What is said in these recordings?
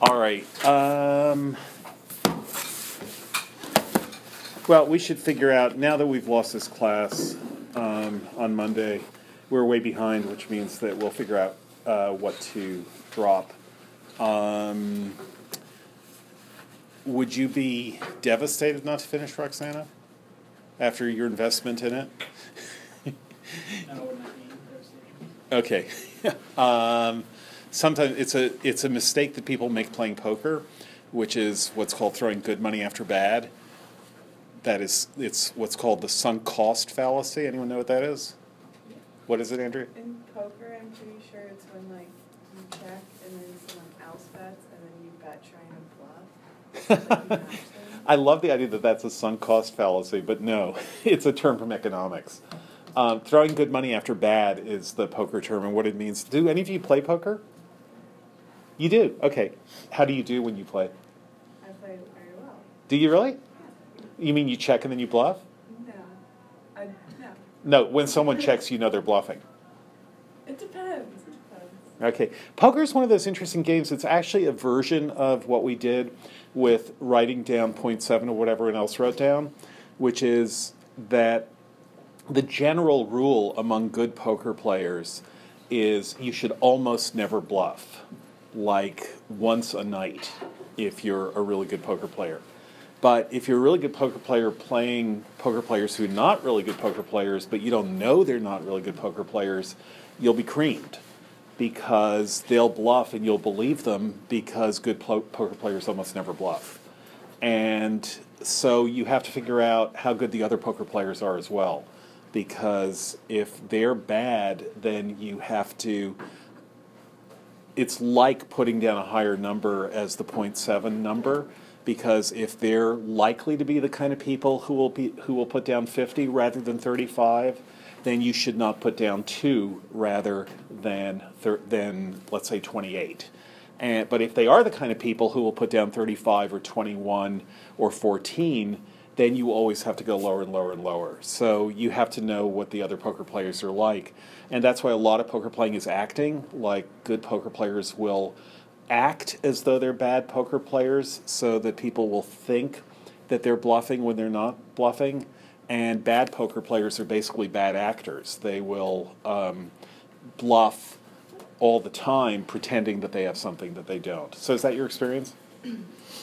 All right. Um, well, we should figure out now that we've lost this class um, on Monday. We're way behind, which means that we'll figure out uh, what to drop. Um, would you be devastated not to finish Roxana after your investment in it? No, it wouldn't be devastation. Okay. um, sometimes it's a it's a mistake that people make playing poker, which is what's called throwing good money after bad. That is, it's what's called the sunk cost fallacy. Anyone know what that is? What is it, Andrew? In poker, I'm pretty sure it's when like you check and then someone else bets and then you bet trying to bluff. Like, you match them. I love the idea that that's a sunk cost fallacy, but no, it's a term from economics. Um, throwing good money after bad is the poker term and what it means. Do any of you play poker? You do? Okay. How do you do when you play? I played very well. Do you really? You mean you check and then you bluff? No, I no. No, when someone checks, you know they're bluffing. It depends. It depends. Okay. Poker is one of those interesting games. It's actually a version of what we did with writing down point seven or whatever and else wrote down, which is that the general rule among good poker players is you should almost never bluff, like once a night if you're a really good poker player. But if you're a really good poker player playing poker players who are not really good poker players, but you don't know they're not really good poker players, you'll be creamed because they'll bluff and you'll believe them because good po- poker players almost never bluff. And so you have to figure out how good the other poker players are as well. Because if they're bad, then you have to. It's like putting down a higher number as the 0.7 number because if they're likely to be the kind of people who will be who will put down 50 rather than 35 then you should not put down 2 rather than thir- than let's say 28 and but if they are the kind of people who will put down 35 or 21 or 14 then you always have to go lower and lower and lower so you have to know what the other poker players are like and that's why a lot of poker playing is acting like good poker players will act as though they're bad poker players so that people will think that they're bluffing when they're not bluffing. And bad poker players are basically bad actors. They will um, bluff all the time, pretending that they have something that they don't. So, is that your experience?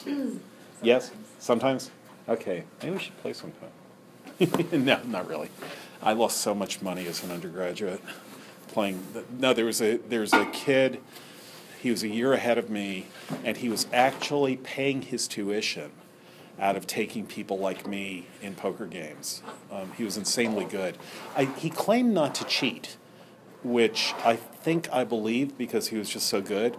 yes? Sometimes? Okay. Maybe we should play sometime. no, not really. I lost so much money as an undergraduate playing. No, there was a there was a kid he was a year ahead of me, and he was actually paying his tuition out of taking people like me in poker games. Um, he was insanely good. I, he claimed not to cheat, which I think I believe because he was just so good,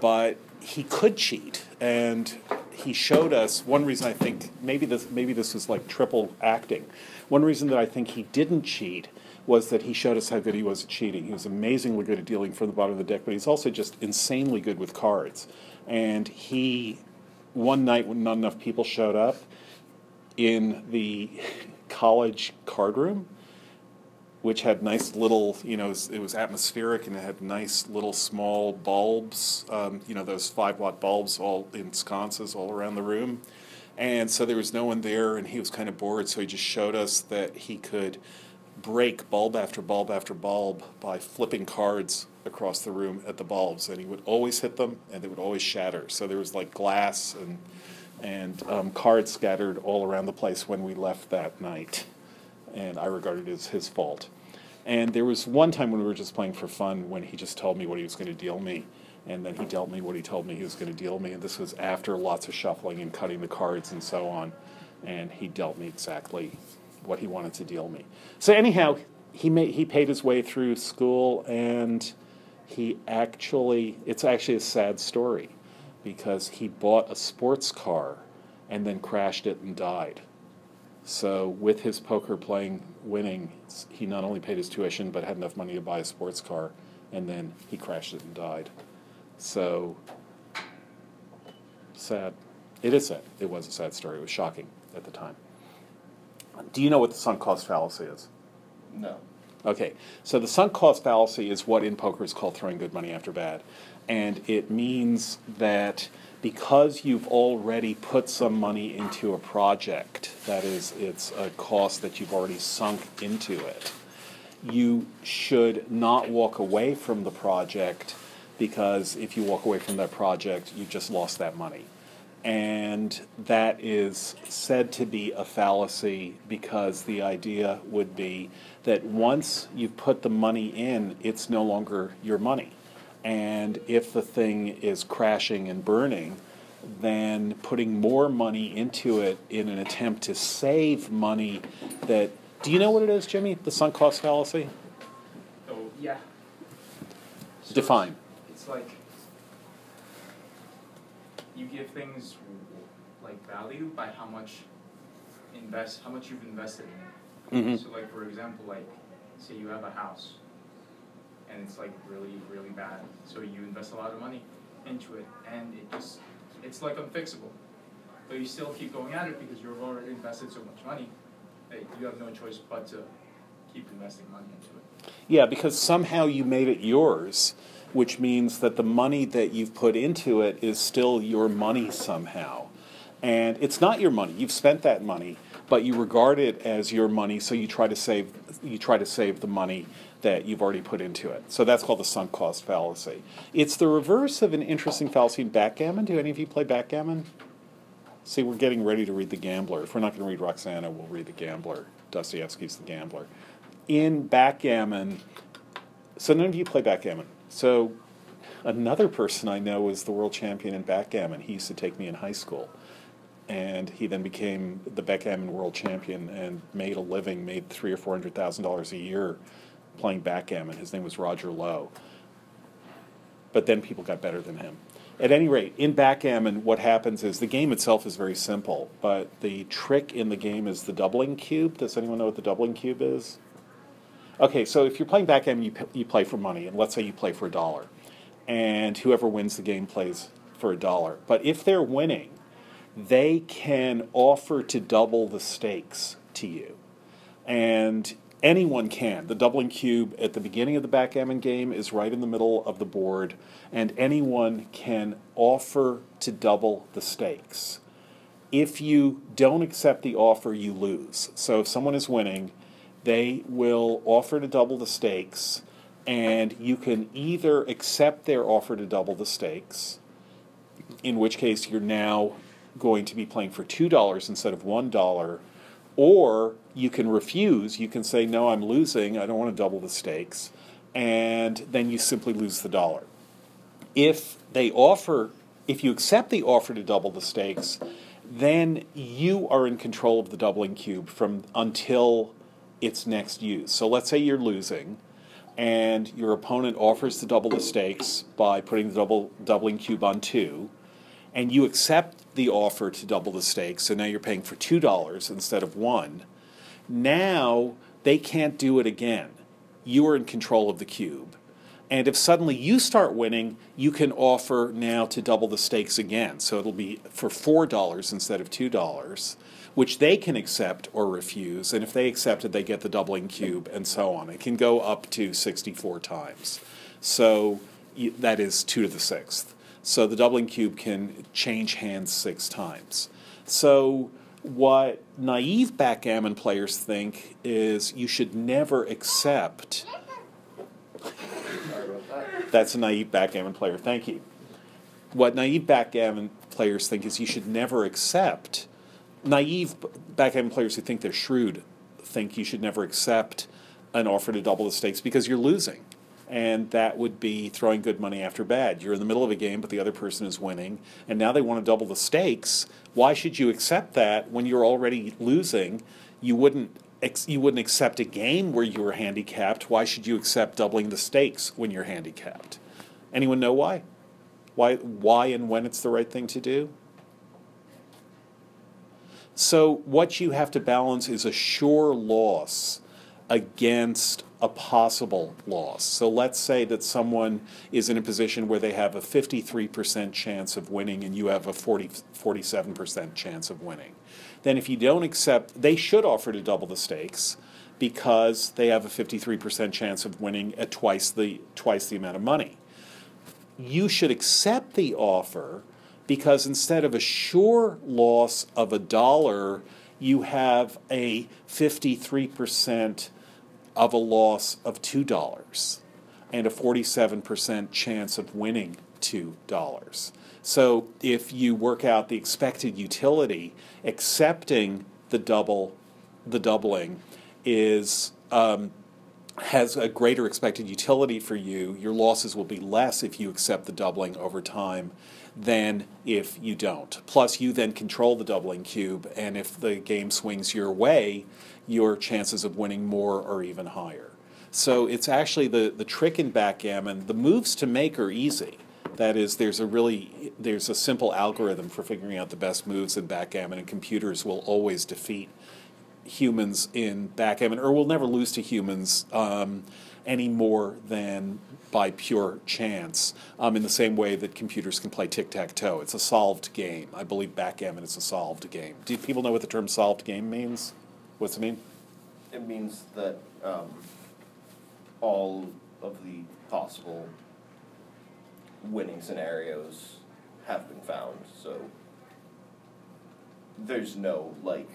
but he could cheat, and he showed us one reason I think maybe this maybe this was like triple acting. One reason that I think he didn't cheat was that he showed us how good he was at cheating. He was amazingly good at dealing from the bottom of the deck, but he's also just insanely good with cards. And he, one night when not enough people showed up in the college card room, which had nice little, you know, it was, atmospheric and it had nice little small bulbs, um, you know, those five watt bulbs all in sconces all around the room. And so there was no one there, and he was kind of bored, so he just showed us that he could break bulb after bulb after bulb by flipping cards across the room at the bulbs, and he would always hit them, and they would always shatter. So there was like glass and and um, cards scattered all around the place when we left that night, and I regarded it as his fault. And there was one time when we were just playing for fun when he just told me what he was going to deal me, and then he dealt me what he told me he was going to deal me, and this was after lots of shuffling and cutting the cards and so on, and he dealt me exactly what he wanted to deal me. So anyhow, he made, he paid his way through school, and he actually it's actually a sad story because he bought a sports car and then crashed it and died. So with his poker playing winning, he not only paid his tuition but had enough money to buy a sports car, and then he crashed it and died. So sad. It is sad. It was a sad story. It was shocking at the time. Do you know what the sunk cost fallacy is? No. Okay, so the sunk cost fallacy is what in poker is called throwing good money after bad. And it means that because you've already put some money into a project, that is, it's a cost that you've already sunk into it, you should not walk away from the project because if you walk away from that project, you've just lost that money. And that is said to be a fallacy because the idea would be that once you've put the money in, it's no longer your money. And if the thing is crashing and burning, then putting more money into it in an attempt to save money that. Do you know what it is, Jimmy? The sunk cost fallacy? Oh, yeah. So Define. It's, it's like you give things like value by how much invest, how much you've invested in it. Mhm. So like for example, like say you have a house and it's like really, really bad. So you invest a lot of money into it and it just it's like unfixable. But you still keep going at it because you've already invested so much money that you have no choice but to keep investing money into it. Yeah, because somehow you made it yours, which means that the money that you've put into it is still your money somehow. And it's not your money. You've spent that money, but you regard it as your money, so you try to save you try to save the money that you've already put into it. So that's called the sunk cost fallacy. It's the reverse of an interesting fallacy in backgammon. Do any of you play backgammon? See, we're getting ready to read The Gambler. If we're not going to read Roxana, we'll read The Gambler. Dostoevsky's The Gambler. In backgammon, so none of you play backgammon. So another person I know is the world champion in backgammon. He used to take me in high school. And he then became the backgammon world champion and made a living, made three or four hundred thousand dollars a year playing backgammon. His name was Roger Lowe. But then people got better than him. At any rate, in backgammon, what happens is the game itself is very simple, but the trick in the game is the doubling cube. Does anyone know what the doubling cube is? Okay, so if you're playing backgammon, you, you play for money, and let's say you play for a dollar, and whoever wins the game plays for a dollar. But if they're winning, they can offer to double the stakes to you. And anyone can. The doubling cube at the beginning of the backgammon game is right in the middle of the board, and anyone can offer to double the stakes. If you don't accept the offer, you lose. So if someone is winning, they will offer to double the stakes, and you can either accept their offer to double the stakes, in which case you're now going to be playing for $2 instead of $1, or you can refuse. You can say, No, I'm losing. I don't want to double the stakes. And then you simply lose the dollar. If they offer, if you accept the offer to double the stakes, then you are in control of the doubling cube from until its next use. So let's say you're losing and your opponent offers to double the stakes by putting the double doubling cube on two and you accept the offer to double the stakes, so now you're paying for two dollars instead of one. Now they can't do it again. You are in control of the cube. And if suddenly you start winning, you can offer now to double the stakes again. So it'll be for $4 instead of $2, which they can accept or refuse. And if they accept it, they get the doubling cube and so on. It can go up to 64 times. So that is 2 to the sixth. So the doubling cube can change hands six times. So what naive backgammon players think is you should never accept. That's a naive backgammon player. Thank you. What naive backgammon players think is you should never accept. Naive backgammon players who think they're shrewd think you should never accept an offer to double the stakes because you're losing. And that would be throwing good money after bad. You're in the middle of a game, but the other person is winning, and now they want to double the stakes. Why should you accept that when you're already losing? You wouldn't you wouldn't accept a game where you were handicapped. Why should you accept doubling the stakes when you're handicapped? Anyone know why? Why why and when it's the right thing to do? So what you have to balance is a sure loss against a possible loss. So let's say that someone is in a position where they have a 53% chance of winning and you have a 40, 47% chance of winning. Then if you don't accept, they should offer to double the stakes. because they have a 53% chance of winning at twice the twice the amount of money. You should accept the offer because instead of a sure loss of a dollar, you have a 53% of a loss of $2 and a 47% chance of winning $2. So if you work out the expected utility, accepting the double, the doubling is um, has a greater expected utility for you. Your losses will be less if you accept the doubling over time than if you don't. Plus, you then control the doubling cube, and if the game swings your way, your chances of winning more are even higher. So it's actually the, the trick in backgammon. The moves to make are easy. That is, there's a really there's a simple algorithm for figuring out the best moves in backgammon, and computers will always defeat humans in backgammon, or will never lose to humans um, any more than by pure chance. Um, in the same way that computers can play tic tac toe, it's a solved game. I believe backgammon is a solved game. Do people know what the term solved game means? What's it mean? It means that um, all of the possible winning scenarios have been found. So there's no like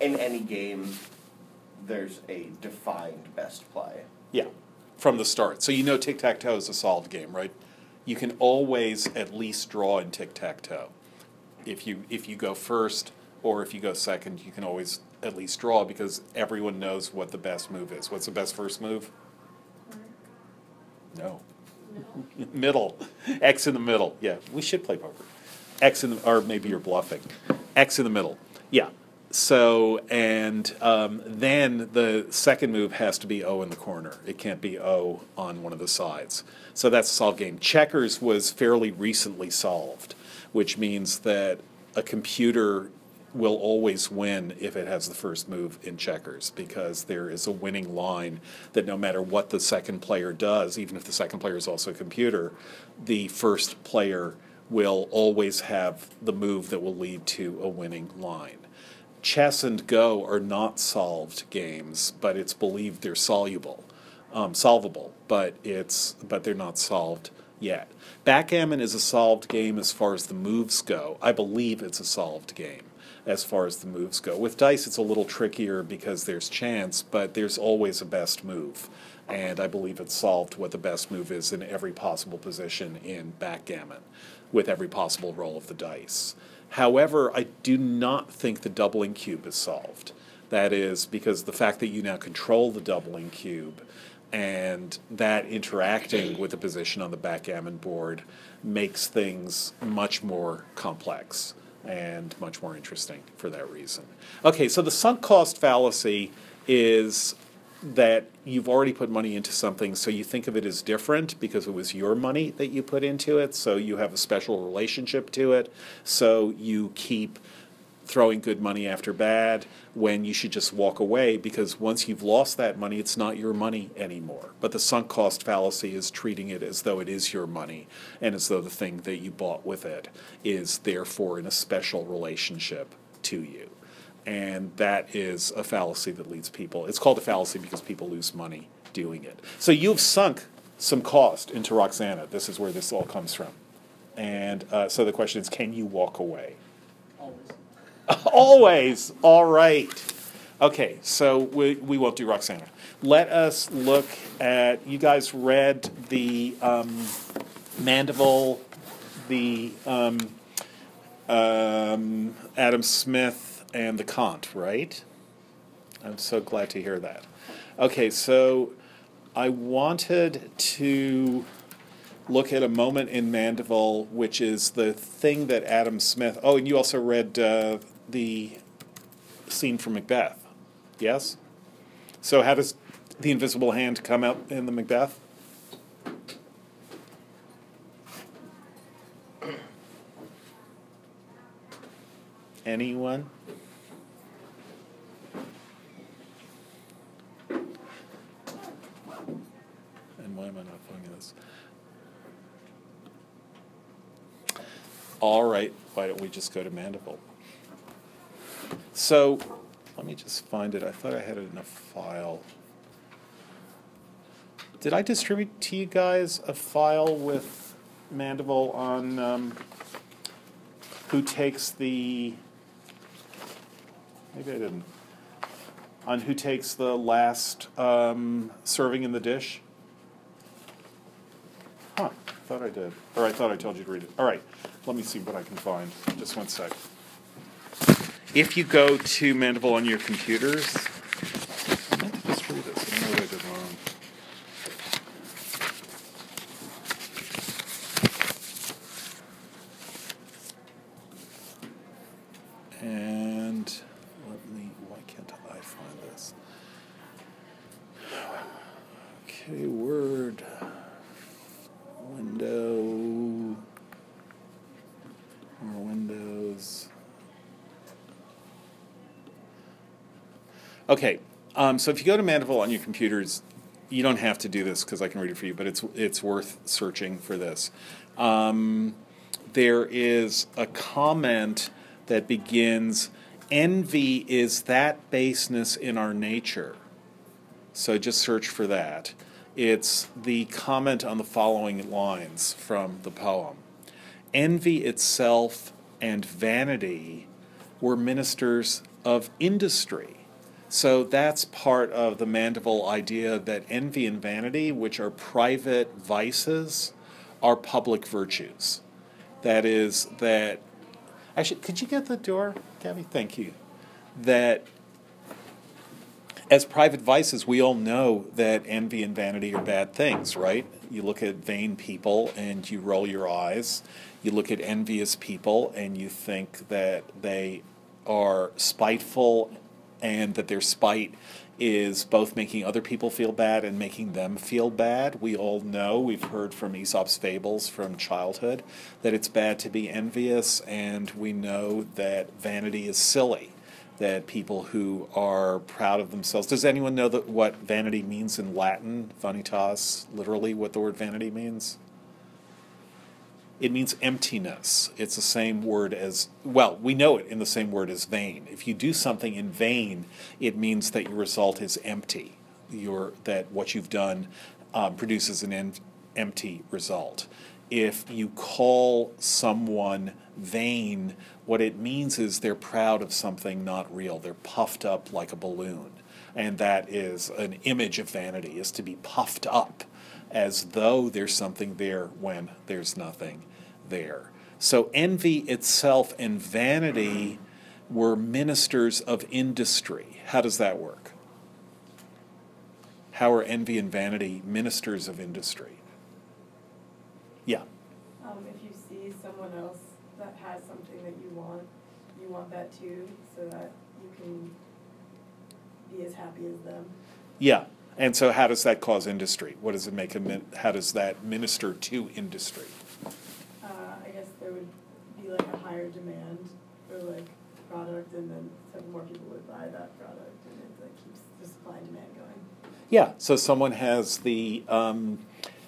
in any game there's a defined best play. Yeah, from the start. So you know tic tac toe is a solved game, right? You can always at least draw in tic tac toe. If you if you go first or if you go second, you can always at least draw because everyone knows what the best move is. What's the best first move? No. No. middle. X in the middle. Yeah, we should play poker. X in the, or maybe you're bluffing. X in the middle. Yeah. So, and um, then the second move has to be O in the corner. It can't be O on one of the sides. So that's a solved game. Checkers was fairly recently solved, which means that a computer will always win if it has the first move in checkers because there is a winning line that no matter what the second player does, even if the second player is also a computer, the first player will always have the move that will lead to a winning line. Chess and Go are not solved games, but it's believed they're soluble, um, solvable, but it's but they're not solved yet. Backgammon is a solved game as far as the moves go. I believe it's a solved game as far as the moves go. With dice, it's a little trickier because there's chance, but there's always a best move. And I believe it's solved what the best move is in every possible position in backgammon, with every possible roll of the dice. However, I do not think the doubling cube is solved. That is because the fact that you now control the doubling cube and that interacting with the position on the backgammon board makes things much more complex and much more interesting for that reason. Okay, so the sunk cost fallacy is that you've already put money into something, so you think of it as different because it was your money that you put into it, so you have a special relationship to it, so you keep throwing good money after bad when you should just walk away because once you've lost that money, it's not your money anymore. But the sunk cost fallacy is treating it as though it is your money and as though the thing that you bought with it is therefore in a special relationship to you. And that is a fallacy that leads people. It's called a fallacy because people lose money doing it. So you've sunk some cost into Roxana. This is where this all comes from. And uh, so the question is can you walk away? Always. Always. All right. Okay, so we, we won't do Roxana. Let us look at, you guys read the um, Mandeville, the um, um, Adam Smith, and the Kant, right? I'm so glad to hear that. Okay, so I wanted to look at a moment in Mandeville, which is the thing that Adam Smith. Oh, and you also read uh, the scene from Macbeth. Yes? So, how does the invisible hand come out in the Macbeth? Anyone? Why am I not finding this? All right, why don't we just go to Mandeville? So, let me just find it. I thought I had it in a file. Did I distribute to you guys a file with Mandeville on um, who takes the. Maybe I didn't. On who takes the last um, serving in the dish? Thought I did. Or I thought I told you to read it. All right, let me see what I can find. Just one sec. If you go to Mandeville on your computers, I meant to just read this. I don't know what I did wrong. And let me, why can't I find this? Okay, Word, window, more windows. Okay, um, so if you go to Mandeville on your computers, you don't have to do this because I can read it for you, but it's it's worth searching for this. Um, there is a comment that begins, "Envy is that baseness in our nature." So just search for that. It's the comment on the following lines from the poem. Envy itself and vanity were ministers of industry. So that's part of the Mandeville idea that envy and vanity, which are private vices, are public virtues. That is, that. Actually, could you get the door, Gabby? Thank you. That as private vices, we all know that envy and vanity are bad things, right? You look at vain people and you roll your eyes. You look at envious people and you think that they are spiteful and that their spite is both making other people feel bad and making them feel bad. We all know, we've heard from Aesop's fables from childhood, that it's bad to be envious, and we know that vanity is silly that people who are proud of themselves. Does anyone know that what vanity means in Latin? Vanitas, literally, what the word vanity means? It means emptiness. It's the same word as, well, we know it in the same word as vain. If you do something in vain, it means that your result is empty. Your, that what you've done um, produces an empty result. If you call someone vain, what it means is they're proud of something not real. They're puffed up like a balloon. And that is an image of vanity, is to be puffed up as though there's something there when there's nothing there. So envy itself and vanity were ministers of industry. How does that work? How are envy and vanity ministers of industry? Yeah. Um, if you see someone else that has something that you want, you want that too, so that you can be as happy as them. Yeah. And so how does that cause industry? What does it make a min- how does that minister to industry? Uh, I guess there would be like a higher demand for like product, and then so more people would buy that product, and it like keeps the supply and demand going. Yeah. So someone has the um,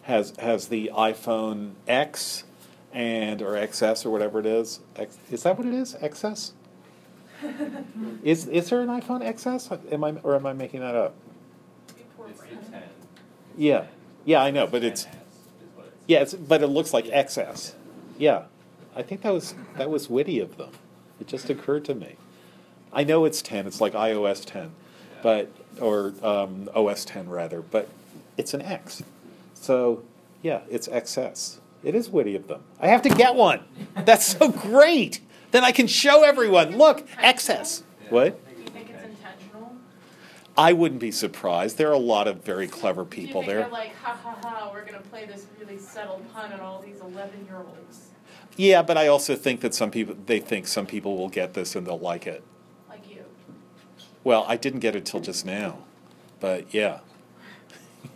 has has the iPhone X and or XS or whatever it is. X, is that what it is? XS? is is there an iPhone XS? Am I or am I making that up? It's the ten. Yeah. Yeah, I know, but it's yeah, it's, but it looks like XS. Yeah. I think that was that was witty of them. It just occurred to me. I know it's 10. It's like iOS 10, but or um, OS 10 rather, but it's an X. So yeah, it's XS. It is witty of them. I have to get one. That's so great. Then I can show everyone. Look, XS. What? Do you think it's intentional? I wouldn't be surprised. There are a lot of very clever people there. like, ha ha ha, we're gonna play this really subtle pun on all these eleven-year-olds Yeah, but I also think that some people they think some people will get this and they'll like it. like you? Well, I didn't get it till just now, but yeah,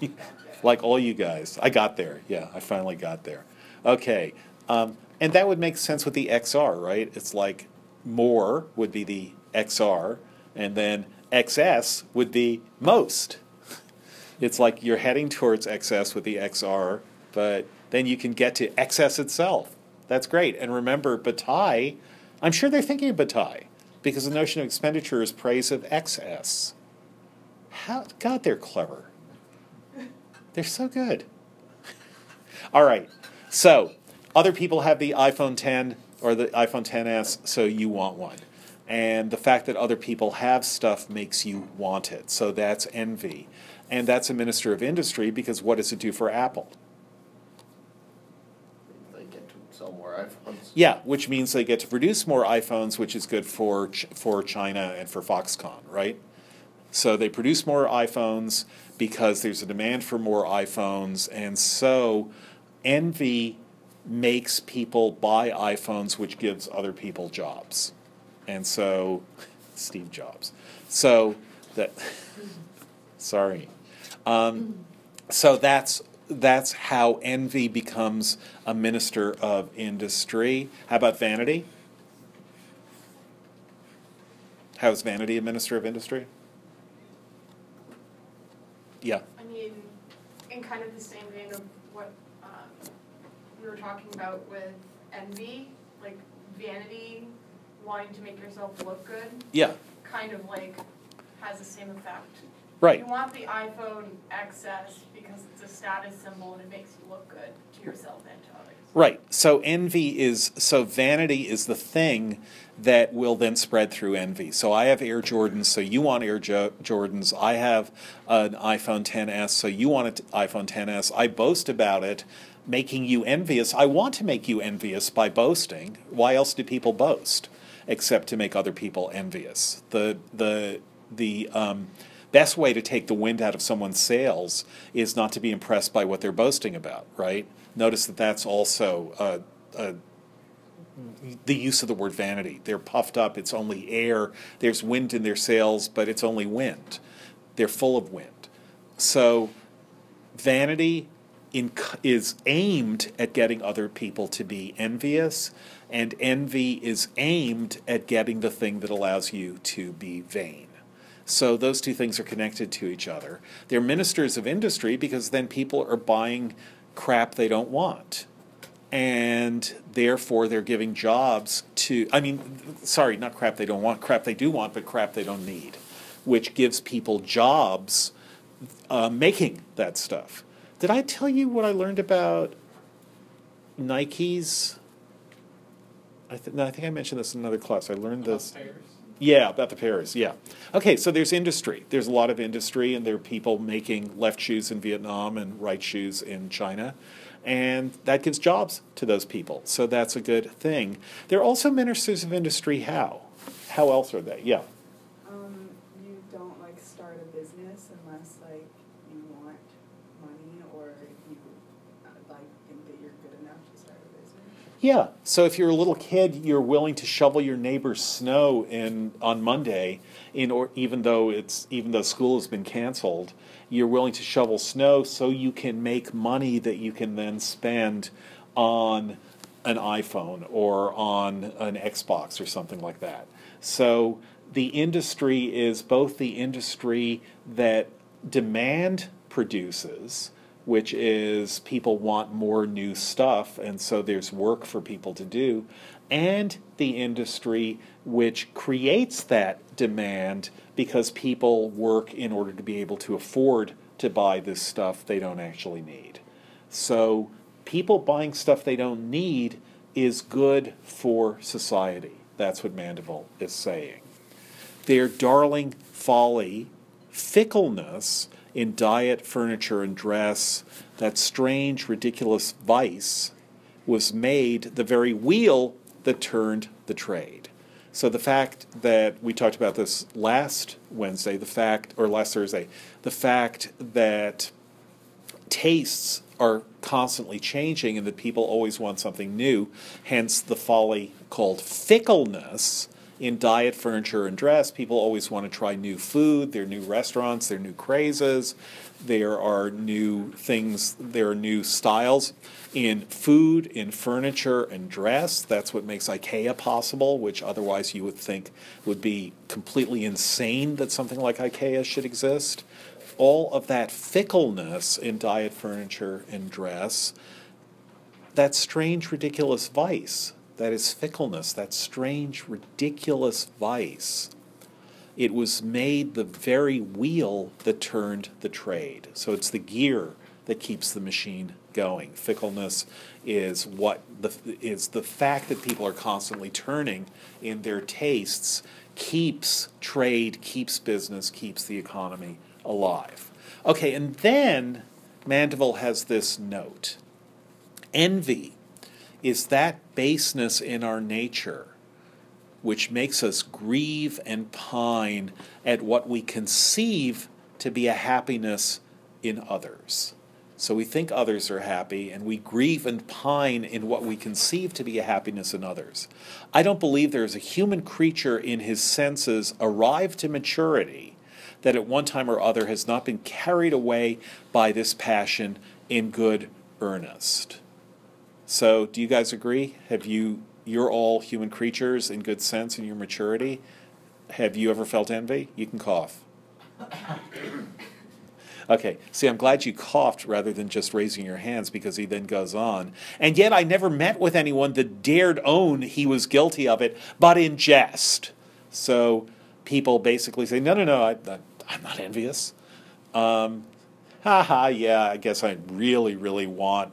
like all you guys, I got there. Yeah, I finally got there. Okay, um, and that would make sense with the XR, right? It's like more would be the XR, and then XS would be most. It's like you're heading towards XS with the XR, but then you can get to XS itself. That's great. And remember, Bataille, I'm sure they're thinking of Bataille because the notion of expenditure is praise of XS. How, God, they're clever. They're so good. All right. So, other people have the iPhone 10 or the iPhone 10s, so you want one. And the fact that other people have stuff makes you want it. So that's envy. And that's a minister of industry because what does it do for Apple? They get to sell more iPhones. Yeah, which means they get to produce more iPhones, which is good for Ch- for China and for Foxconn, right? So they produce more iPhones because there's a demand for more iPhones, and so envy makes people buy iPhones, which gives other people jobs, and so Steve Jobs. So that sorry. Um, so that's that's how envy becomes a minister of industry. How about vanity? How is vanity a minister of industry? Yeah. I mean, in kind of the same vein of what um, we were talking about with envy, like vanity, wanting to make yourself look good, Yeah. kind of like has the same effect. Right. You want the iPhone XS because it's a status symbol and it makes you look good to yourself and to others. Right. So envy is so vanity is the thing that will then spread through envy. So I have Air Jordans, so you want Air jo- Jordans. I have an iPhone 10s, so you want an iPhone 10s. I boast about it, making you envious. I want to make you envious by boasting. Why else do people boast except to make other people envious? The the the um, best way to take the wind out of someone's sails is not to be impressed by what they're boasting about, right? Notice that that's also the use of the word vanity. They're puffed up, it's only air. There's wind in their sails, but it's only wind. They're full of wind. So, vanity in, is aimed at getting other people to be envious, and envy is aimed at getting the thing that allows you to be vain. So those two things are connected to each other. They're ministers of industry because then people are buying crap they don't want. And therefore they're giving jobs to, I mean, sorry, not crap they don't want, crap they do want, but crap they don't need, which gives people jobs uh, making that stuff. Did I tell you what I learned about Nike's? I, th- no, I think I mentioned this in another class. I learned this. Yeah, about the pairs. Yeah. Okay, so there's industry. There's a lot of industry, and there are people making left shoes in Vietnam and right shoes in China. And that gives jobs to those people. So that's a good thing. There are also ministers of industry. How? How else are they? Yeah. Um, you don't like start a business unless like you want money or you uh, like think that you're good enough to start a business. Yeah. So if you're a little kid, you're willing to shovel your neighbor's snow in on Monday, in or even though it's even though school has been canceled, you're willing to shovel snow so you can make money that you can then spend on an iPhone or on an Xbox or something like that. So the industry is both the industry that demand produces, which is people want more new stuff, and so there's work for people to do, and the industry which creates that demand because people work in order to be able to afford to buy this stuff they don't actually need. So, people buying stuff they don't need is good for society. That's what Mandeville is saying. Their darling folly, fickleness in diet, furniture, and dress, that strange, ridiculous vice, was made the very wheel that turned the trade. So the fact that we talked about this last Wednesday, the fact, or last Thursday, the fact that tastes are constantly changing and that people always want something new, hence the folly called fickleness in diet, furniture, and dress. People always want to try new food, there are new restaurants, there are new crazes, there are new things, there are new styles in food, in furniture, and dress. That's what makes IKEA possible, which otherwise you would think would be completely insane that something like IKEA should exist all of that fickleness in diet, furniture, and dress that strange, ridiculous vice. That is fickleness, that strange, ridiculous vice. It was made the very wheel that turned the trade. So it's the gear that keeps the machine going. Fickleness is what the is the fact that people are constantly turning in their tastes keeps trade, keeps business, keeps the economy alive. Okay, and then Mandeville has this note. Envy is that baseness in our nature which makes us grieve and pine at what we conceive to be a happiness in others. So we think others are happy, and we grieve and pine in what we conceive to be a happiness in others. I don't believe there is a human creature in his senses arrived to maturity that at one time or other has not been carried away by this passion in good earnest. So, do you guys agree? Have you, you're all human creatures in good sense in your maturity. Have you ever felt envy? You can cough. Okay, see, I'm glad you coughed rather than just raising your hands because he then goes on. And yet I never met with anyone that dared own he was guilty of it, but in jest. So people basically say, no, no, no, I, am not envious. Um, haha, yeah, I guess I really, really want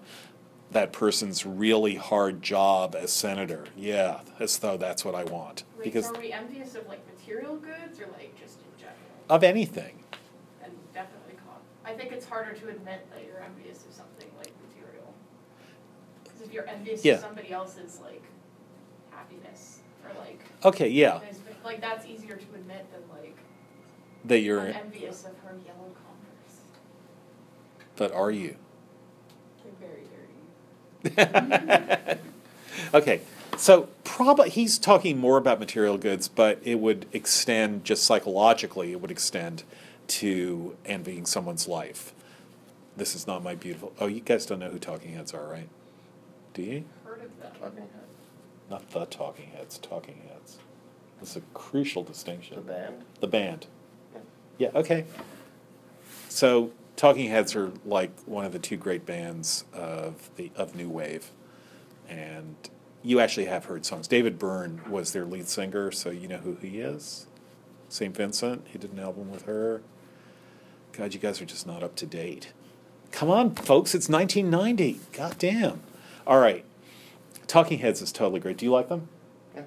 that person's really hard job as senator. Yeah, as though that's what I want. Wait, because are we envious of like material goods or like just in general? of anything. And definitely cost. I think it's harder to admit that you're envious of something like material. Because if you're envious Yeah. of somebody else's like happiness or like, Okay, yeah, like that's easier to admit than like that you're, I'm envious of her yellow Converse. but are you? They're very dirty. okay, so probably he's talking more about material goods, but it would extend just psychologically. It would extend to envying someone's life. This is not my beautiful. Oh, you guys don't know who Talking Heads are, right? Do you? Heard of them. Talking Head, Not the Talking Heads. Talking Heads. This is a crucial distinction. the band. The band. Yeah, okay. So Talking Heads are like one of the two great bands of the of new wave. And you actually have heard songs. David Byrne was their lead singer, so you know who he is. St. Vincent, he did an album with her. God, you guys are just not up to date. Come on, folks, it's 1990. God damn. All right. Talking Heads is totally great. Do you like them? Yeah.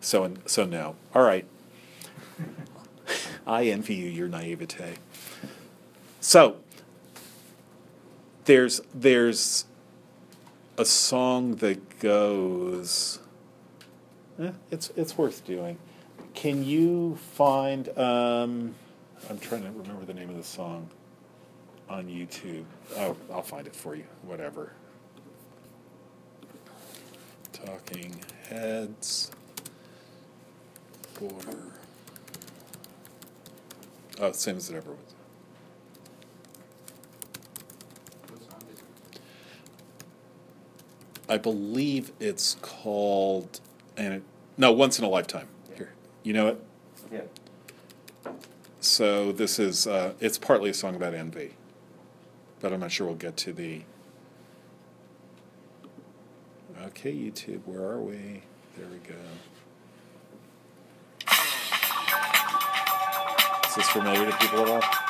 So so no. All right. I envy you your naivete. So there's there's a song that goes. Eh, it's it's worth doing. Can you find? Um, I'm trying to remember the name of the song on YouTube. Oh, I'll find it for you. Whatever. Talking Heads. Border. Oh, same as it ever was. What song is it? I believe it's called and it, no, Once in a Lifetime. Here, you know it. Yeah. So this is uh, it's partly a song about envy, but I'm not sure we'll get to the. Okay, YouTube, where are we? There we go. This familiar to people at all?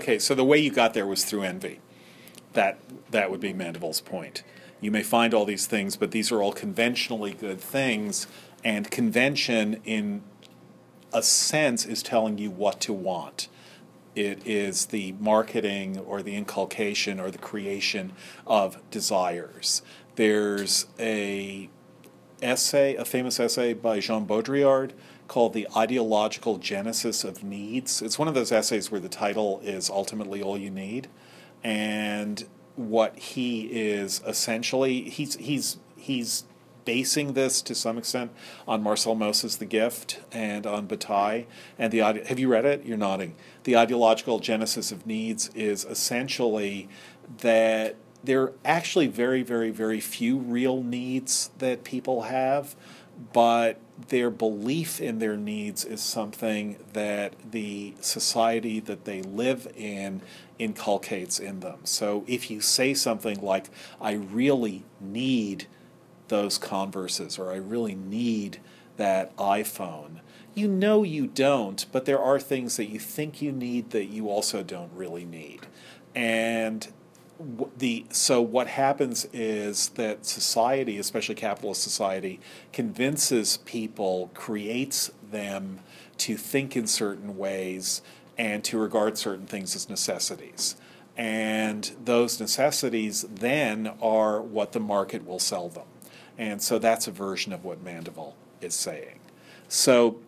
Okay, so the way you got there was through envy. That that would be Mandeville's point. You may find all these things, but these are all conventionally good things, and convention, in a sense, is telling you what to want. It is the marketing or the inculcation or the creation of desires. There's a essay, a famous essay by Jean Baudrillard called The Ideological Genesis of Needs. It's one of those essays where the title is ultimately all you need. And what he is essentially, he's, he's, he's basing this to some extent on Marcel Mauss's The Gift and on Bataille. And the have you read it? You're nodding. The ideological genesis of needs is essentially that there are actually very, very, very few real needs that people have, but their belief in their needs is something that the society that they live in inculcates in them. So if you say something like, I really need those Converses or I really need that iPhone, you know you don't, but there are things that you think you need that you also don't really need. And the so what happens is that society, especially capitalist society, convinces people, creates them to think in certain ways and to regard certain things as necessities. And those necessities then are what the market will sell them. And so that's a version of what Mandeville is saying. So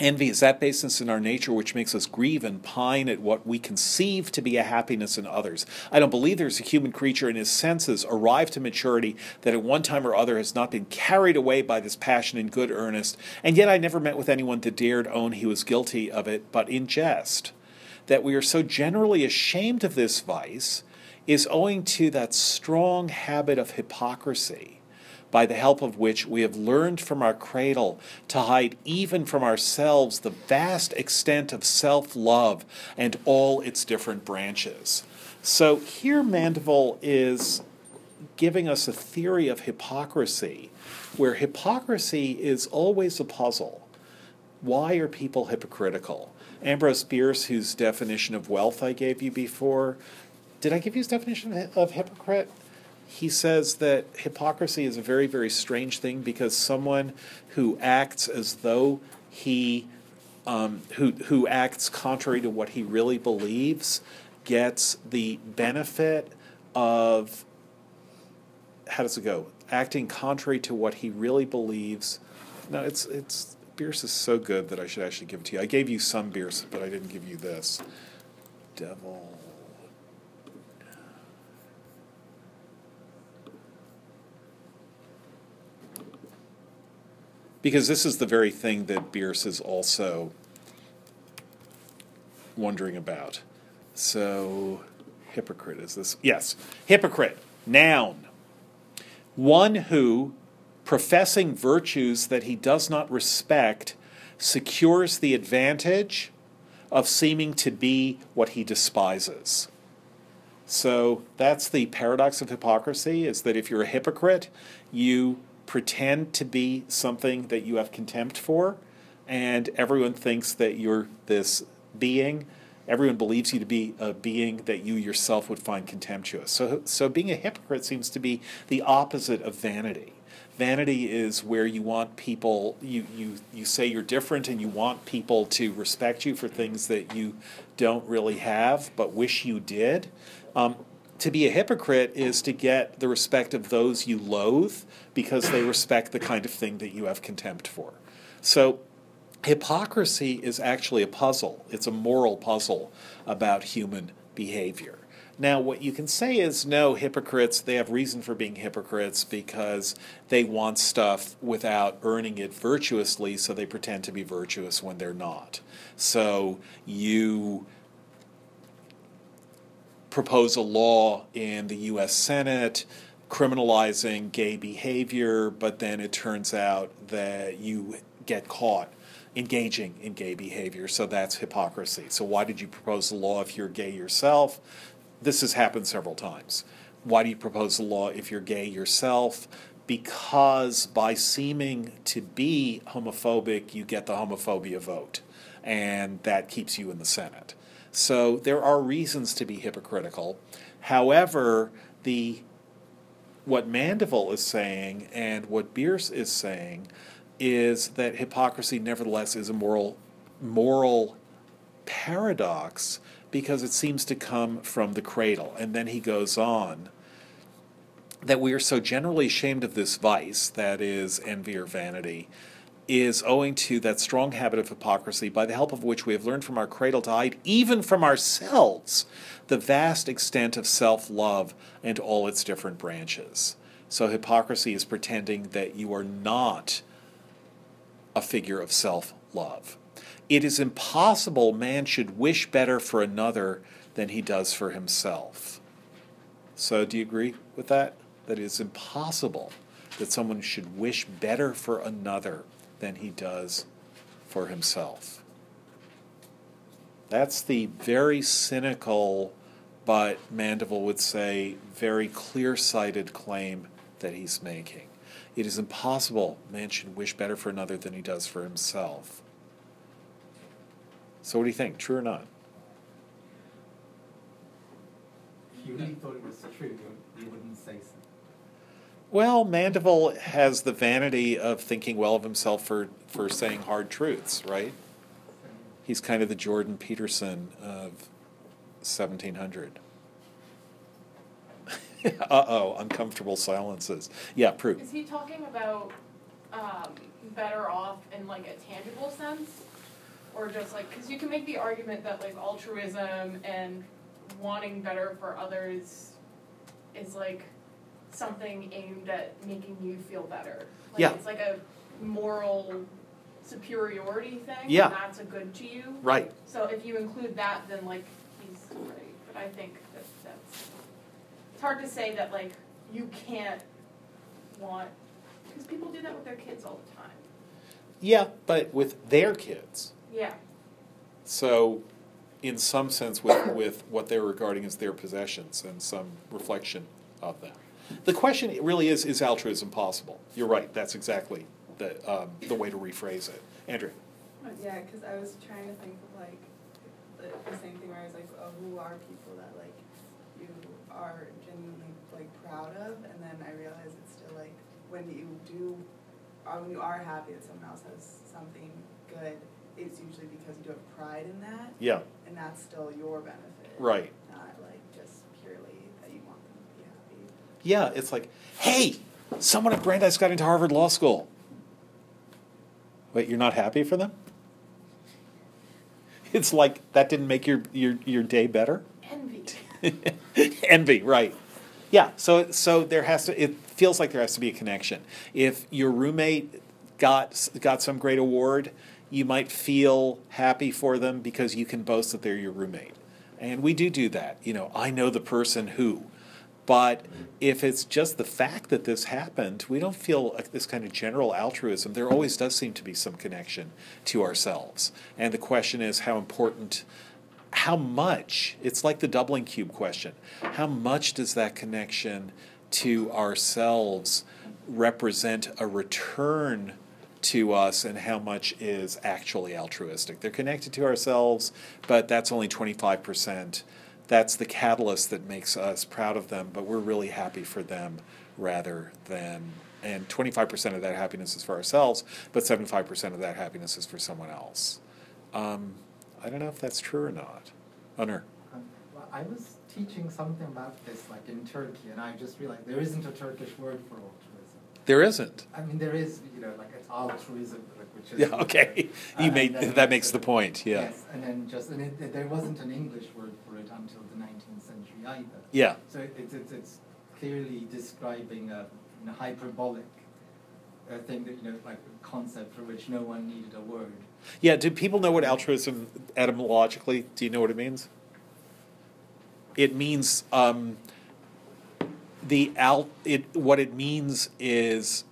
Envy is that baseness in our nature which makes us grieve and pine at what we conceive to be a happiness in others. I don't believe there's a human creature in his senses arrived to maturity that at one time or other has not been carried away by this passion in good earnest, and yet I never met with anyone that dared own he was guilty of it but in jest. That we are so generally ashamed of this vice is owing to that strong habit of hypocrisy by the help of which we have learned from our cradle to hide even from ourselves the vast extent of self love and all its different branches. So here Mandeville is giving us a theory of hypocrisy, where hypocrisy is always a puzzle. Why are people hypocritical? Ambrose Bierce, whose definition of wealth I gave you before, did I give you his definition of hypocrite? He says that hypocrisy is a very, very strange thing because someone who acts as though he, um, who, who acts contrary to what he really believes, gets the benefit of, how does it go? Acting contrary to what he really believes. No, it's, it's, Bierce is so good that I should actually give it to you. I gave you some Bierce, but I didn't give you this. Devil. Because this is the very thing that Bierce is also wondering about. So, hypocrite is this? Yes, hypocrite, noun. One who, professing virtues that he does not respect, secures the advantage of seeming to be what he despises. So that's the paradox of hypocrisy is that if you're a hypocrite, you pretend to be something that you have contempt for, and everyone thinks that you're this being. Everyone believes you to be a being that you yourself would find contemptuous. So, so being a hypocrite seems to be the opposite of vanity. Vanity is where you want people, you, you, you say you're different and you want people to respect you for things that you don't really have but wish you did. Um, to be a hypocrite is to get the respect of those you loathe because they respect the kind of thing that you have contempt for. So, hypocrisy is actually a puzzle, it's a moral puzzle about human behavior. Now, what you can say is no, hypocrites, they have reason for being hypocrites because they want stuff without earning it virtuously, so they pretend to be virtuous when they're not. So, you propose a law in the US Senate criminalizing gay behavior, but then it turns out that you get caught engaging in gay behavior, so that's hypocrisy. So, why did you propose the law if you're gay yourself? This has happened several times. Why do you propose the law if you're gay yourself? Because by seeming to be homophobic, you get the homophobia vote, and that keeps you in the Senate. So there are reasons to be hypocritical. However, the what Mandeville is saying and what Bierce is saying is that hypocrisy nevertheless is a moral moral paradox because it seems to come from the cradle. And then he goes on that we are so generally ashamed of this vice, that is envy or vanity, is owing to that strong habit of hypocrisy, by the help of which we have learned from our cradle to hide, even from ourselves, the vast extent of self love and all its different branches. So, hypocrisy is pretending that you are not a figure of self love. It is impossible man should wish better for another than he does for himself. So, do you agree with that? That it is impossible that someone should wish better for another than he does for himself. That's the very cynical, but Mandeville would say, very clear sighted claim that he's making. It is impossible man should wish better for another than he does for himself. So, what do you think? True or not? If you really thought it was true, you, wouldn't say so. Well, Mandeville has the vanity of thinking well of himself for, for saying hard truths, right? He's kind of the Jordan Peterson of 1700. uh oh, uncomfortable silences. Yeah, Prue. Is he talking about um, better off in like a tangible sense? Or just like, because you can make the argument that like altruism and wanting better for others is like something aimed at making you feel better. Like Yeah. it's like a moral superiority thing. Yeah. And that's a good to you. Right. So if you include that, then like he's right. But I think that that's it's hard to say that like you can't want because people do that with their kids all the time. Yeah, but with their kids. Yeah. So, in some sense, with, with what they're regarding as their possessions and some reflection of them. The question really is is altruism possible? You're right, that's exactly the, um, the way to rephrase it. Andrew. Yeah, because I was trying to think of like the, the same thing where I was like, oh, who are people that like you are genuinely like proud of, and then I realized it's still like when you do, or when you are happy that someone else has something good, it's usually because you do have pride in that, Yeah, and that's still your benefit, right. Not like just purely that you want them to be happy. Yeah, it's like, hey, someone at Brandeis got into Harvard Law School. Wait, you're not happy for them? It's like that didn't make your, your, your day better? Envy. Envy, right. Yeah, so so there has to it feels like there has to be a connection. If your roommate got got some great award, you might feel happy for them because you can boast that they're your roommate. And we do do that. You know, I know the person who. But if it's just the fact that this happened, we don't feel uh, this kind of general altruism. There always does seem to be some connection to ourselves. And the question is how important how much it's like the doubling cube question how much does that connection to ourselves represent a return to us and how much is actually altruistic they're connected to ourselves but that's only 25% that's the catalyst that makes us proud of them but we're really happy for them rather than and 25% of that happiness is for ourselves but 75% of that happiness is for someone else um, I don't know if that's true or not. Onur. Um, well, I was teaching something about this like in Turkey, and I just realized there isn't a Turkish word for. There isn't. I mean, there is, you know, like it's altruism, like, which is. Yeah, okay. Uh, You and made that makes the there's point. Yeah. Yes, and then just and it, there wasn't an English word for it until the 19th century either. Yeah. So it's it's it's clearly describing a, a hyperbolic uh, thing that you know, like a concept for which no one needed a word. Yeah, do people know what altruism etymologically? Do you know what it means? It means um, the al. It what it means is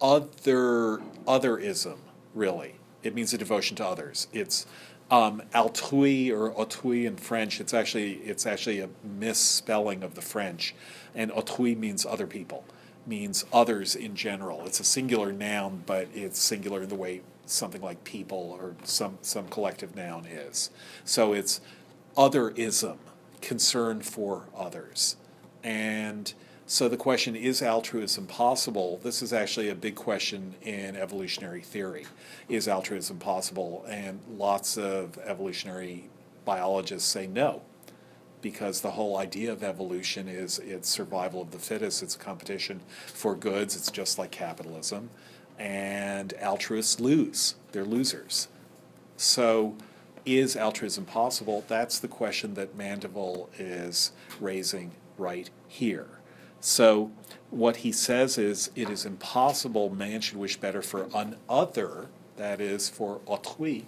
other otherism. Really, it means a devotion to others. It's um, altrui or autrui in French. It's actually it's actually a misspelling of the French, and autrui means other people, means others in general. It's a singular noun, but it's singular in the way something like people or some some collective noun is. So it's otherism, concern for others, and so the question is altruism possible? This is actually a big question in evolutionary theory. Is altruism possible? And lots of evolutionary biologists say no. because the whole idea of evolution is it's survival of the fittest, it's competition for goods, it's just like capitalism. And altruists lose, they're losers. So, is altruism possible? That's the question that Mandeville is raising right here. So, what he says is it is impossible man should wish better for an other, that is, for autrui.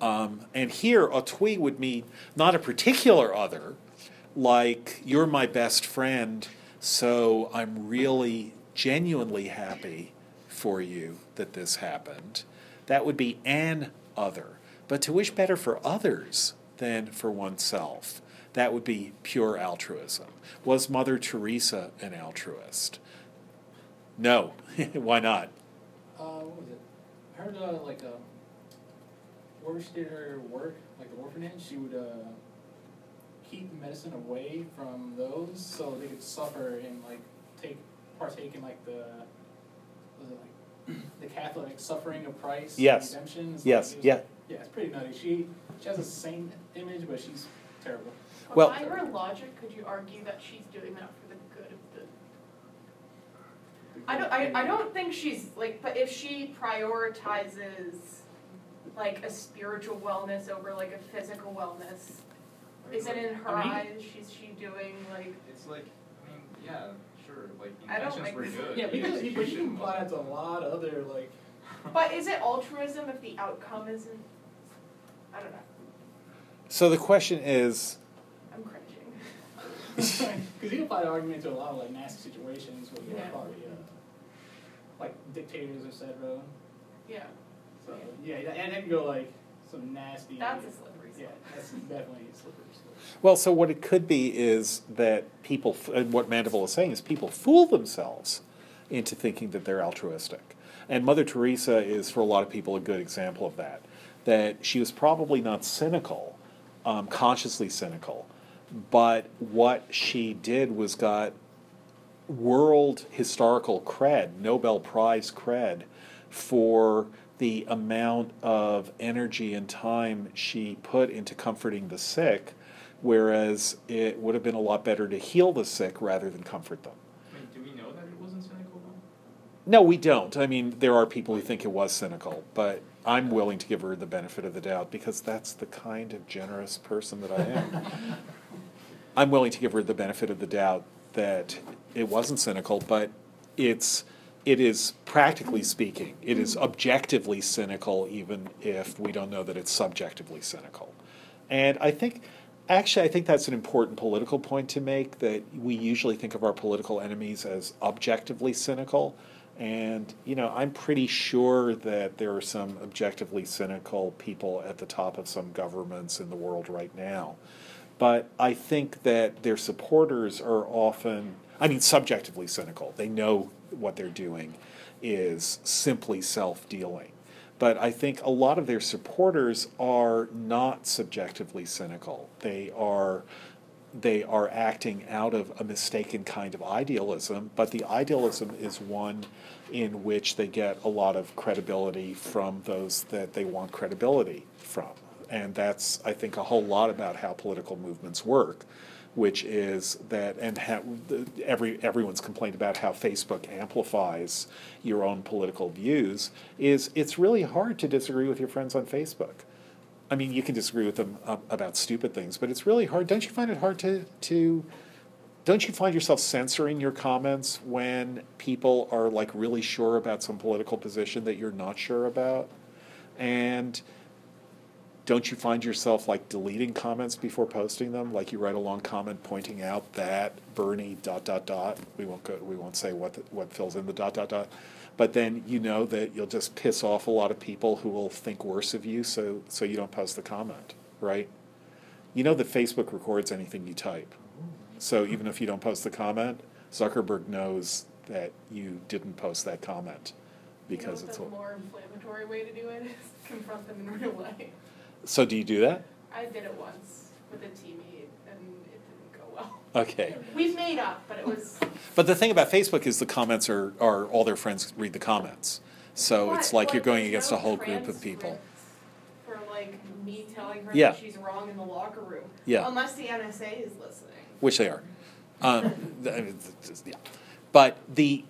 Um, and here, autrui would mean not a particular other, like you're my best friend, so I'm really genuinely happy for you that this happened. That would be an other. But to wish better for others than for oneself, that would be pure altruism. Was Mother Teresa an altruist? No. Why not? Uh, what was it? I heard uh, like uh, where she did her work, like the orphanage, she would uh, keep medicine away from those so they could suffer and like take partake in like the was it like the Catholic suffering of Christ Yes. redemption. It's Yes, like, yeah. like- yeah, it's pretty nutty. She she has a saint image, but she's terrible. But Well- by her logic, could you argue that she's doing that for the good of the? I don't. I, I don't think she's like. But if she prioritizes like a spiritual wellness over like a physical wellness, isn't in her I mean- eyes she's she doing like? It's like, I mean, yeah, sure, like I don't intentions like were this. good. Yeah, because you, You but you can apply that to a lot of other like. But is it altruism if the outcome isn't? I don't know. So the question is I'm cringing. Because you can apply the argument to a lot of like nasty situations where you Yeah. have probably uh, like dictators, etc. Yeah, So yeah, and it can go like some nasty. that's a slippery Yeah, that's definitely a slippery slope. Well, so what it could be is that people, and what Mandeville is saying is people fool themselves into thinking that they're altruistic. And Mother Teresa is, for a lot of people, a good example of that. That she was probably not cynical, um, consciously cynical, but what she did was got world historical cred, Nobel Prize cred, for the amount of energy and time she put into comforting the sick, whereas it would have been a lot better to heal the sick rather than comfort them. Do we know that it wasn't cynical? No, we don't. I mean, there are people who think it was cynical, but I'm willing to give her the benefit of the doubt because that's the kind of generous person that I am. I'm willing to give her the benefit of the doubt that it wasn't cynical, but it's it is practically speaking, it is mm-hmm. objectively cynical, even if we don't know that it's subjectively cynical. And I think, actually, I think that's an important political point to make that we usually think of our political enemies as objectively cynical. And, you know, I'm pretty sure that there are some objectively cynical people at the top of some governments in the world right now. But I think that their supporters are often, I mean, subjectively cynical. They know what they're doing is simply self dealing. But I think a lot of their supporters are not subjectively cynical. They are they are acting out of a mistaken kind of idealism, but the idealism is one in which they get a lot of credibility from those that they want credibility from. And that's, I think, a whole lot about how political movements work, which is that, and every, everyone's complained about how Facebook amplifies your own political views, is it's really hard to disagree with your friends on Facebook. I mean, you can disagree with them uh, about stupid things, but it's really hard. Don't you find it hard to to don't you find yourself censoring your comments when people are like really sure about some political position that you're not sure about? And don't you find yourself like deleting comments before posting them? Like you write a long comment pointing out that Bernie dot dot dot. We won't go. We won't say what the, what fills in the dot dot dot. But then you know that you'll just piss off a lot of people who will think worse of you, so so you don't post the comment, right? You know that Facebook records anything you type, so even if you don't post the comment, Zuckerberg knows that you didn't post that comment because you know it's. a- more inflammatory way to do it is confront them in real life. So do you do that? I did it once with a teammate and it didn't go well. Okay. We've made up, but it was. But the thing about Facebook is the comments are, are all their friends read the comments. So it's like you're going against no a whole group of people. For like me telling her Yeah. that she's wrong in the locker room. Yeah. Unless the NSA is listening. which they are. Um, th- I mean, th- th- yeah. But the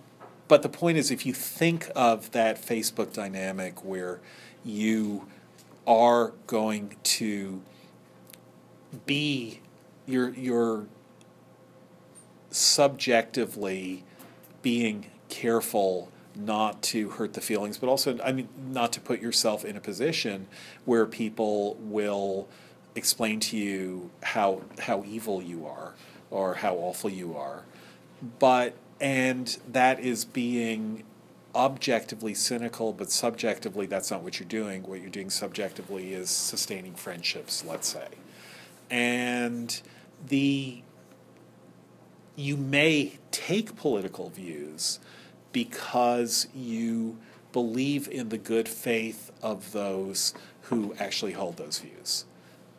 but the point is, if you think of that Facebook dynamic where you are going to be you're you're subjectively being careful not to hurt the feelings, but also, I mean, not to put yourself in a position where people will explain to you how how evil you are or how awful you are. But and that is being objectively cynical, but subjectively that's not what you're doing. What you're doing subjectively is sustaining friendships, let's say. And the you may take political views because you believe in the good faith of those who actually hold those views.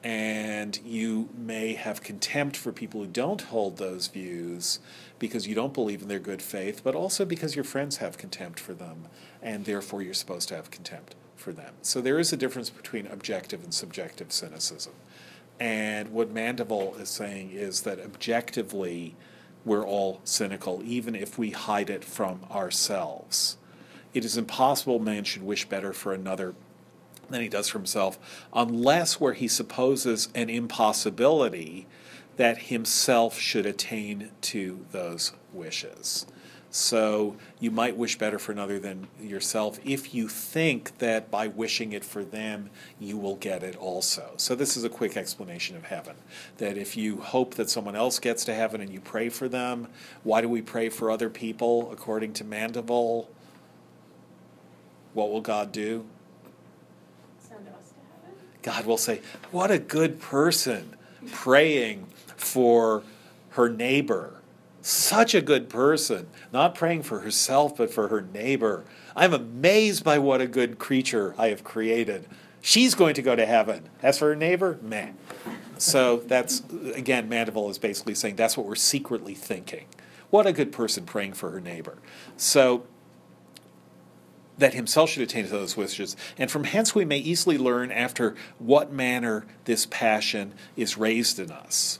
And you may have contempt for people who don't hold those views because you don't believe in their good faith, but also because your friends have contempt for them, and therefore you're supposed to have contempt for them. So there is a difference between objective and subjective cynicism. And what Mandeville is saying is that objectively, we're all cynical, even if we hide it from ourselves. It is impossible man should wish better for another than he does for himself, unless where he supposes an impossibility that himself should attain to those wishes. So you might wish better for another than yourself if you think that by wishing it for them, you will get it also. So this is a quick explanation of heaven. That if you hope that someone else gets to heaven and you pray for them, why do we pray for other people according to Mandeville? What will God do? Send us to heaven. God will say, What a good person praying for her neighbor. Such a good person, not praying for herself, but for her neighbor. I'm amazed by what a good creature I have created. She's going to go to heaven. As for her neighbor, man. So that's, again, Mandeville is basically saying that's what we're secretly thinking. What a good person praying for her neighbor. So that himself should attain to those wishes. And from hence we may easily learn after what manner this passion is raised in us.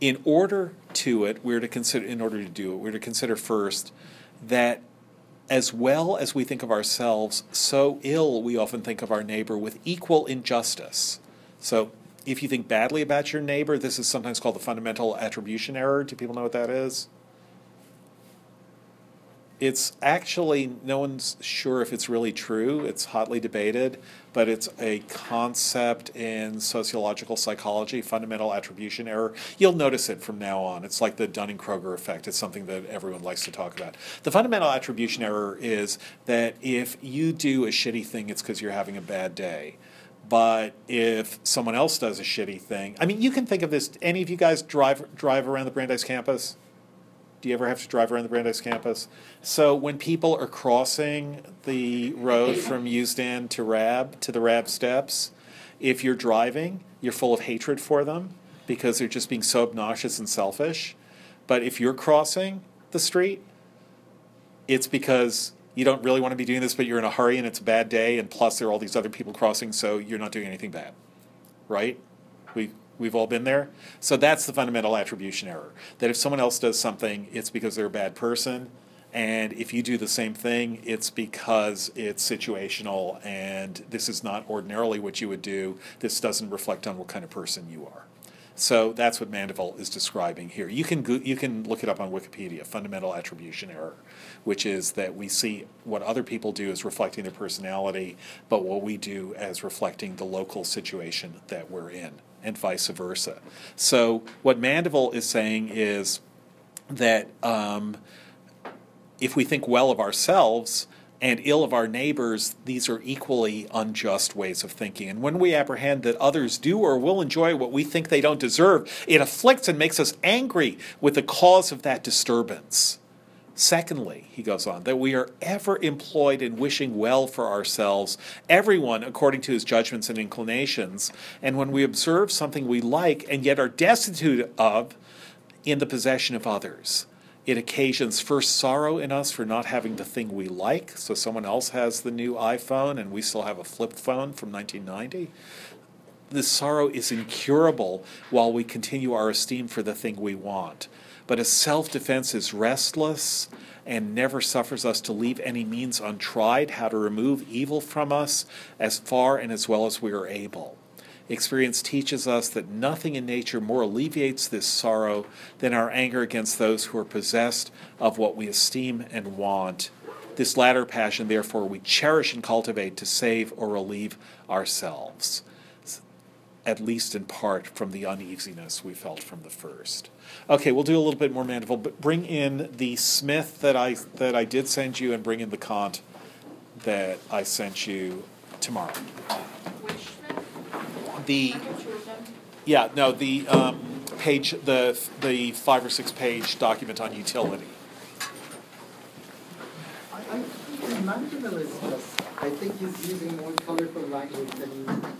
In order to it, we're to consider in order to do it, we're to consider first that as well as we think of ourselves, so ill we often think of our neighbor with equal injustice. So if you think badly about your neighbor, this is sometimes called the fundamental attribution error. Do people know what that is? It's actually no one's sure if it's really true. It's hotly debated, but it's a concept in sociological psychology, fundamental attribution error. You'll notice it from now on. It's like the Dunning Kruger effect. It's something that everyone likes to talk about. The fundamental attribution error is that if you do a shitty thing, it's because you're having a bad day. But if someone else does a shitty thing, I mean, you can think of this. Any of you guys drive drive around the Brandeis campus? Do you ever have to drive around the Brandeis campus? So when people are crossing the road from Usdan to Rabb to the Rabb steps, if you're driving, you're full of hatred for them because they're just being so obnoxious and selfish. But if you're crossing the street, it's because you don't really want to be doing this, but you're in a hurry and it's a bad day, and plus there are all these other people crossing, so you're not doing anything bad, right? We we've all been there. So that's the fundamental attribution error. That if someone else does something, it's because they're a bad person, and if you do the same thing, it's because it's situational, and this is not ordinarily what you would do. This doesn't reflect on what kind of person you are. So that's what Mandeville is describing here. You can go, you can look it up on Wikipedia. Fundamental attribution error, which is that we see what other people do as reflecting their personality, but what we do as reflecting the local situation that we're in, and vice versa. So what Mandeville is saying is that um, if we think well of ourselves and ill of our neighbors, these are equally unjust ways of thinking. And when we apprehend that others do or will enjoy what we think they don't deserve, it afflicts and makes us angry with the cause of that disturbance. Secondly, he goes on, that we are ever employed in wishing well for ourselves, everyone according to his judgments and inclinations. And when we observe something we like and yet are destitute of in the possession of others, it occasions first sorrow in us for not having the thing we like. So someone else has the new iPhone and we still have a flip phone from 1990. this sorrow is incurable while we continue our esteem for the thing we want. But a self defense is restless and never suffers us to leave any means untried how to remove evil from us as far and as well as we are able. Experience teaches us that nothing in nature more alleviates this sorrow than our anger against those who are possessed of what we esteem and want. This latter passion, therefore, we cherish and cultivate to save or relieve ourselves, at least in part from the uneasiness we felt from the first. Okay, we'll do a little bit more Mandeville, but bring in the Smith that I that I did send you, and bring in the Kant that I sent you tomorrow. Which Smith? The I have two of them. yeah, no, the um, page, the the five or six page document on utility. I, I think Mandeville is just, I think he's using more colorful language than